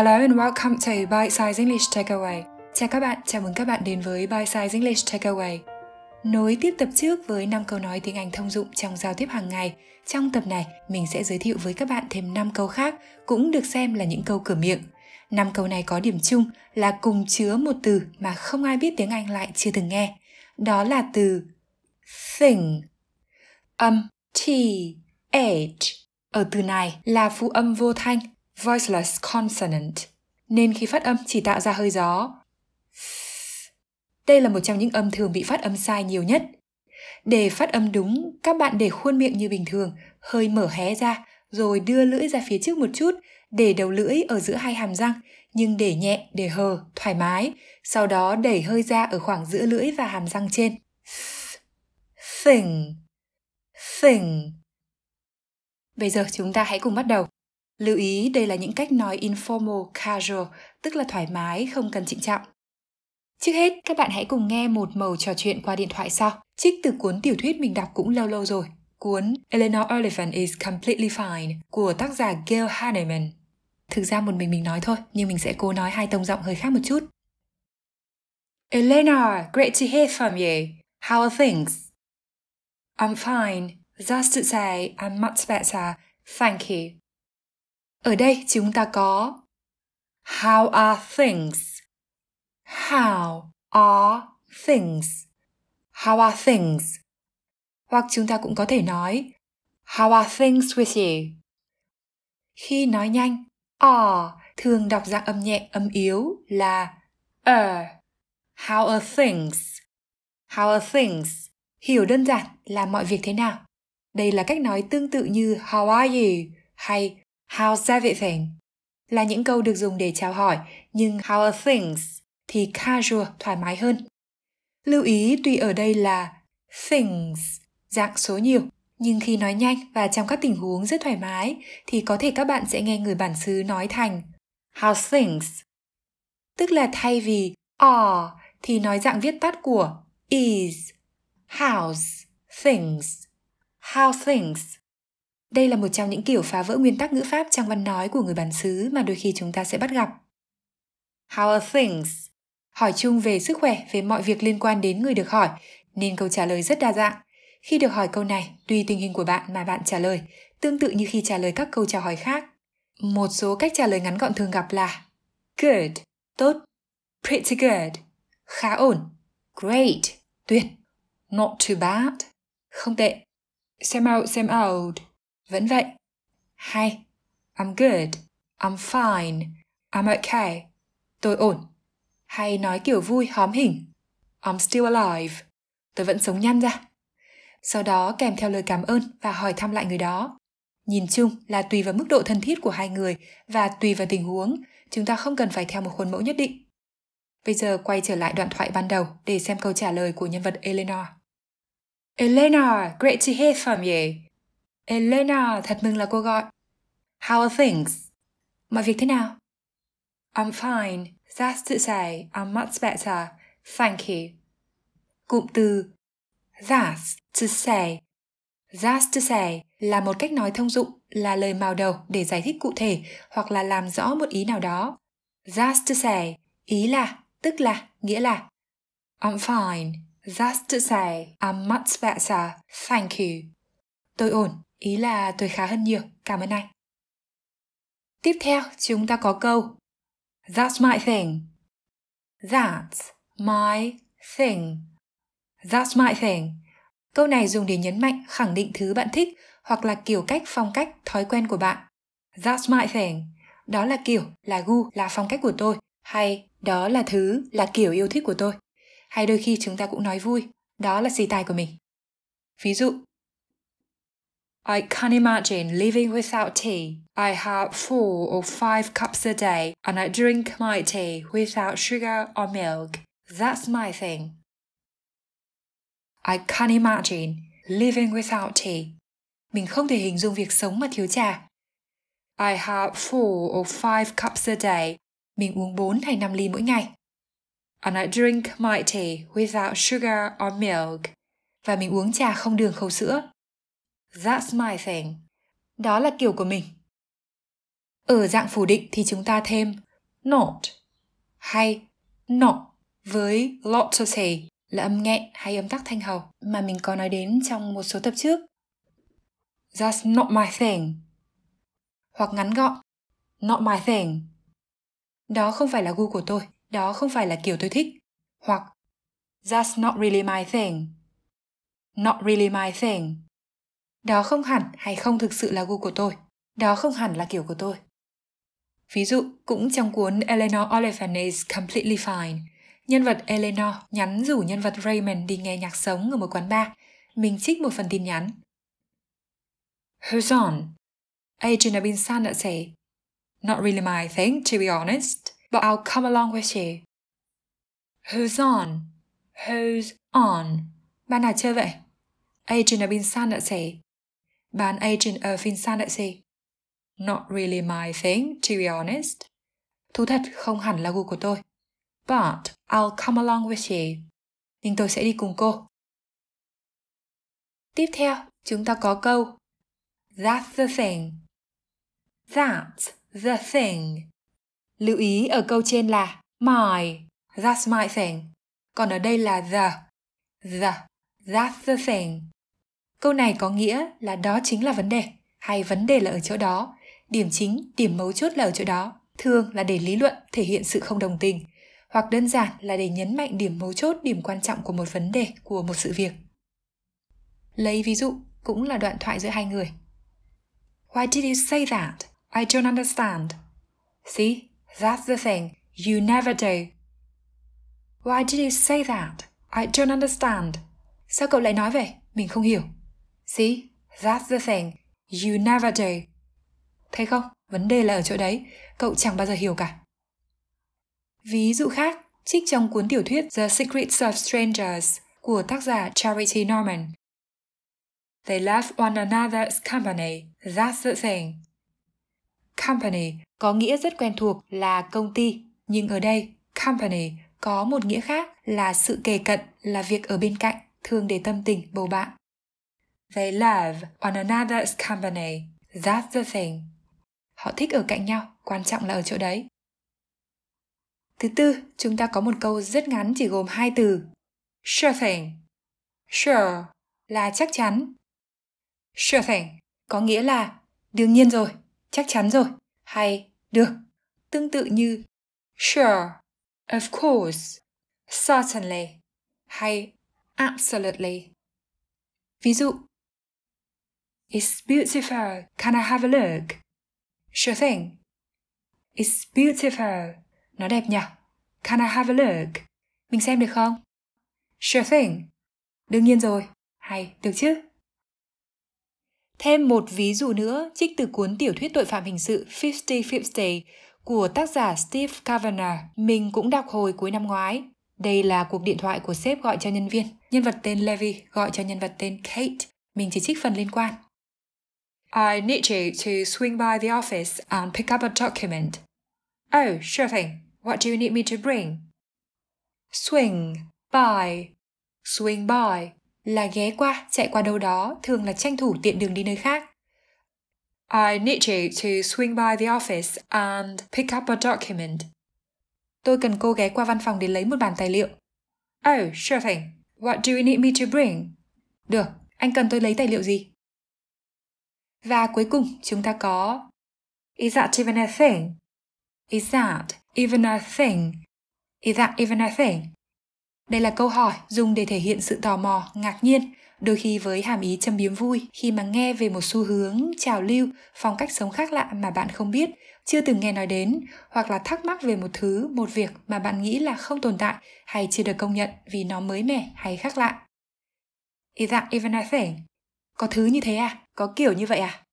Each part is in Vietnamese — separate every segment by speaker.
Speaker 1: Hello and welcome to Bite Size English Takeaway. Chào các bạn, chào mừng các bạn đến với Bite Size English Takeaway. Nối tiếp tập trước với 5 câu nói tiếng Anh thông dụng trong giao tiếp hàng ngày, trong tập này mình sẽ giới thiệu với các bạn thêm 5 câu khác cũng được xem là những câu cửa miệng. 5 câu này có điểm chung là cùng chứa một từ mà không ai biết tiếng Anh lại chưa từng nghe. Đó là từ thing. Âm T, H ở từ này là phụ âm vô thanh, voiceless consonant, nên khi phát âm chỉ tạo ra hơi gió. Đây là một trong những âm thường bị phát âm sai nhiều nhất. Để phát âm đúng, các bạn để khuôn miệng như bình thường, hơi mở hé ra, rồi đưa lưỡi ra phía trước một chút, để đầu lưỡi ở giữa hai hàm răng, nhưng để nhẹ, để hờ, thoải mái, sau đó đẩy hơi ra ở khoảng giữa lưỡi và hàm răng trên. Thing, thing. Bây giờ chúng ta hãy cùng bắt đầu. Lưu ý đây là những cách nói informal, casual, tức là thoải mái, không cần trịnh trọng. Trước hết, các bạn hãy cùng nghe một màu trò chuyện qua điện thoại sau. Trích từ cuốn tiểu thuyết mình đọc cũng lâu lâu rồi. Cuốn Eleanor Oliphant is Completely Fine của tác giả Gail Hanneman. Thực ra một mình mình nói thôi, nhưng mình sẽ cố nói hai tông giọng hơi khác một chút. Eleanor, great to hear from you. How are things? I'm fine. Just to say, I'm much better. Thank you. Ở đây chúng ta có How are things? How are things? How are things? Hoặc chúng ta cũng có thể nói How are things with you? Khi nói nhanh, are thường đọc dạng âm nhẹ âm yếu là er. How are things? How are things? Hiểu đơn giản là mọi việc thế nào. Đây là cách nói tương tự như How are you? hay How's everything? Là những câu được dùng để chào hỏi, nhưng How are things? thì casual thoải mái hơn. Lưu ý tuy ở đây là things, dạng số nhiều, nhưng khi nói nhanh và trong các tình huống rất thoải mái thì có thể các bạn sẽ nghe người bản xứ nói thành How's things? Tức là thay vì are thì nói dạng viết tắt của is, how's, things, how things. Đây là một trong những kiểu phá vỡ nguyên tắc ngữ pháp trong văn nói của người bản xứ mà đôi khi chúng ta sẽ bắt gặp. How are things? Hỏi chung về sức khỏe, về mọi việc liên quan đến người được hỏi, nên câu trả lời rất đa dạng. Khi được hỏi câu này, tùy tình hình của bạn mà bạn trả lời, tương tự như khi trả lời các câu chào hỏi khác. Một số cách trả lời ngắn gọn thường gặp là good, tốt, pretty good, khá ổn, great, tuyệt, not too bad, không tệ, xem out, xem out, vẫn vậy. Hay, I'm good, I'm fine, I'm okay, tôi ổn. Hay nói kiểu vui hóm hỉnh, I'm still alive, tôi vẫn sống nhăn ra. Sau đó kèm theo lời cảm ơn và hỏi thăm lại người đó. Nhìn chung là tùy vào mức độ thân thiết của hai người và tùy vào tình huống, chúng ta không cần phải theo một khuôn mẫu nhất định. Bây giờ quay trở lại đoạn thoại ban đầu để xem câu trả lời của nhân vật Eleanor. Eleanor, great to hear from you. Elena, thật mừng là cô gọi. How are things? Mọi việc thế nào? I'm fine. That's to say, I'm much better. Thank you. Cụm từ That's to say. That's to say là một cách nói thông dụng, là lời màu đầu để giải thích cụ thể hoặc là làm rõ một ý nào đó. That's to say, ý là, tức là, nghĩa là. I'm fine. That's to say, I'm much better. Thank you. Tôi ổn, Ý là tôi khá hơn nhiều, cảm ơn anh. Tiếp theo, chúng ta có câu That's my thing. That's my thing. That's my thing. Câu này dùng để nhấn mạnh, khẳng định thứ bạn thích hoặc là kiểu cách, phong cách, thói quen của bạn. That's my thing. Đó là kiểu, là gu, là phong cách của tôi. Hay đó là thứ, là kiểu yêu thích của tôi. Hay đôi khi chúng ta cũng nói vui, đó là xì tài của mình. Ví dụ, I can't imagine living without tea. I have four or five cups a day, and I drink my tea without sugar or milk. That's my thing. I can't imagine living without tea. Mình không thể hình dung việc sống mà thiếu trà. I have four or five cups a day. Mình uống 4 hay 5 ly mỗi ngày. And I drink my tea without sugar or milk. Và mình uống trà không đường không sữa. That's my thing. Đó là kiểu của mình. Ở dạng phủ định thì chúng ta thêm not hay not với lotosy là âm nghẹn hay âm tắc thanh hầu mà mình có nói đến trong một số tập trước. That's not my thing. Hoặc ngắn gọn, not my thing. Đó không phải là gu của tôi, đó không phải là kiểu tôi thích. Hoặc That's not really my thing. Not really my thing. Đó không hẳn hay không thực sự là gu của tôi. Đó không hẳn là kiểu của tôi. Ví dụ, cũng trong cuốn Eleanor Oliphant is Completely Fine, nhân vật Eleanor nhắn rủ nhân vật Raymond đi nghe nhạc sống ở một quán bar. Mình trích một phần tin nhắn. Who's on? Agent Abin San đã say, Not really my thing, to be honest, but I'll come along with you. Who's on? Who's on? Bạn nào chơi vậy? Agent Abin San đã say, bạn agent ở Vinsan đại gì? Not really my thing, to be honest. Thú thật không hẳn là gu của tôi. But I'll come along with you. Nhưng tôi sẽ đi cùng cô. Tiếp theo, chúng ta có câu That's the thing. That's the thing. Lưu ý ở câu trên là my, that's my thing. Còn ở đây là the, the, that's the thing. Câu này có nghĩa là đó chính là vấn đề, hay vấn đề là ở chỗ đó, điểm chính, điểm mấu chốt là ở chỗ đó, thường là để lý luận thể hiện sự không đồng tình, hoặc đơn giản là để nhấn mạnh điểm mấu chốt, điểm quan trọng của một vấn đề, của một sự việc. Lấy ví dụ, cũng là đoạn thoại giữa hai người. Why did you say that? I don't understand. See, that's the thing. You never do. Why did you say that? I don't understand. Sao cậu lại nói vậy? Mình không hiểu. See, that's the thing. You never do. Thấy không? Vấn đề là ở chỗ đấy. Cậu chẳng bao giờ hiểu cả. Ví dụ khác, trích trong cuốn tiểu thuyết The Secrets of Strangers của tác giả Charity Norman. They love one another's company. That's the thing. Company có nghĩa rất quen thuộc là công ty, nhưng ở đây company có một nghĩa khác là sự kề cận, là việc ở bên cạnh, thường để tâm tình bầu bạn. They love one another's company. That's the thing. Họ thích ở cạnh nhau, quan trọng là ở chỗ đấy. Thứ tư, chúng ta có một câu rất ngắn chỉ gồm hai từ. Sure thing. Sure là chắc chắn. Sure thing có nghĩa là đương nhiên rồi, chắc chắn rồi, hay được, tương tự như sure, of course, certainly hay absolutely. Ví dụ, It's beautiful. Can I have a look? Sure thing. It's beautiful. Nó đẹp nhỉ? Can I have a look? Mình xem được không? Sure thing. Đương nhiên rồi. Hay, được chứ? Thêm một ví dụ nữa trích từ cuốn tiểu thuyết tội phạm hình sự Fifty Fifty của tác giả Steve Kavanagh. Mình cũng đọc hồi cuối năm ngoái. Đây là cuộc điện thoại của sếp gọi cho nhân viên. Nhân vật tên Levi gọi cho nhân vật tên Kate. Mình chỉ trích phần liên quan. I need you to swing by the office and pick up a document. Oh, sure thing. What do you need me to bring? Swing by. Swing by là ghé qua, chạy qua đâu đó, thường là tranh thủ tiện đường đi nơi khác. I need you to swing by the office and pick up a document. Tôi cần cô ghé qua văn phòng để lấy một bản tài liệu. Oh, sure thing. What do you need me to bring? Được, anh cần tôi lấy tài liệu gì? Và cuối cùng chúng ta có Is that even a thing? Is that even a thing? Is that even a thing? Đây là câu hỏi dùng để thể hiện sự tò mò, ngạc nhiên, đôi khi với hàm ý châm biếm vui khi mà nghe về một xu hướng, trào lưu, phong cách sống khác lạ mà bạn không biết, chưa từng nghe nói đến, hoặc là thắc mắc về một thứ, một việc mà bạn nghĩ là không tồn tại hay chưa được công nhận vì nó mới mẻ hay khác lạ. Is that even a thing? Có thứ như thế à? Có kiểu như vậy à?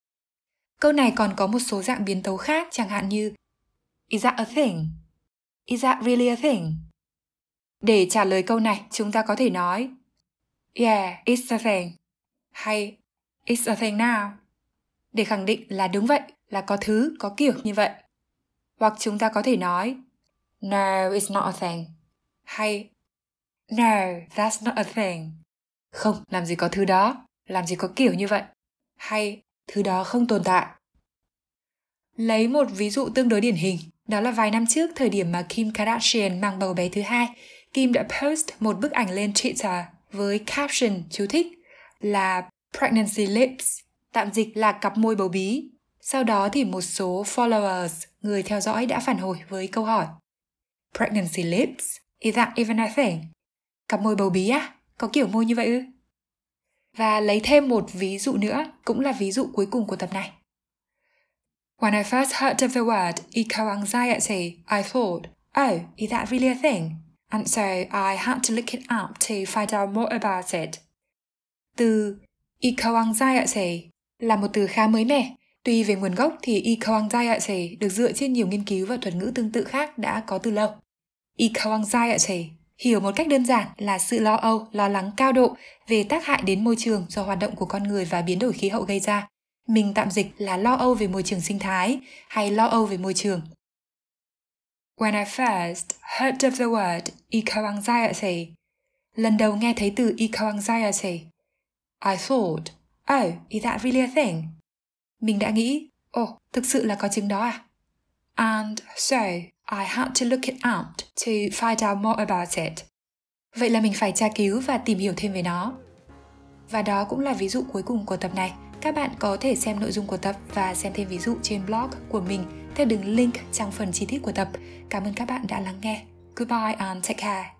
Speaker 1: Câu này còn có một số dạng biến tấu khác chẳng hạn như Is that a thing? Is that really a thing? Để trả lời câu này, chúng ta có thể nói Yeah, it's a thing. Hay It's a thing now. Để khẳng định là đúng vậy, là có thứ, có kiểu như vậy. Hoặc chúng ta có thể nói No, it's not a thing. Hay No, that's not a thing. Không, làm gì có thứ đó, làm gì có kiểu như vậy. Hay thứ đó không tồn tại. Lấy một ví dụ tương đối điển hình, Đó là vài năm trước, thời điểm mà Kim Kardashian mang bầu bé thứ hai, Kim đã post một bức ảnh lên Twitter với caption chú thích là Pregnancy Lips, tạm dịch là cặp môi bầu bí. Sau đó thì một số followers, người theo dõi đã phản hồi với câu hỏi Pregnancy lips? Is that even a thing? Cặp môi bầu bí á? Có kiểu môi như vậy ư? Và lấy thêm một ví dụ nữa, cũng là ví dụ cuối cùng của tập này. When I first heard of the word eco-anxiety, I thought, oh, is that really a thing? And so I had to look it up to find out more about it. Từ eco-anxiety là một từ khá mới mẻ. Tuy về nguồn gốc thì eco-anxiety được dựa trên nhiều nghiên cứu và thuật ngữ tương tự khác đã có từ lâu. Eco-anxiety hiểu một cách đơn giản là sự lo âu, lo lắng cao độ về tác hại đến môi trường do hoạt động của con người và biến đổi khí hậu gây ra. Mình tạm dịch là lo âu về môi trường sinh thái hay lo âu về môi trường. When I first heard of the word eco-anxiety, lần đầu nghe thấy từ eco-anxiety, I thought, oh, is that really a thing? Mình đã nghĩ, ồ, oh, thực sự là có chứng đó à? And so, I had to look it up to find out more about it. Vậy là mình phải tra cứu và tìm hiểu thêm về nó. Và đó cũng là ví dụ cuối cùng của tập này. Các bạn có thể xem nội dung của tập và xem thêm ví dụ trên blog của mình theo đường link trong phần chi tiết của tập. Cảm ơn các bạn đã lắng nghe. Goodbye and take care.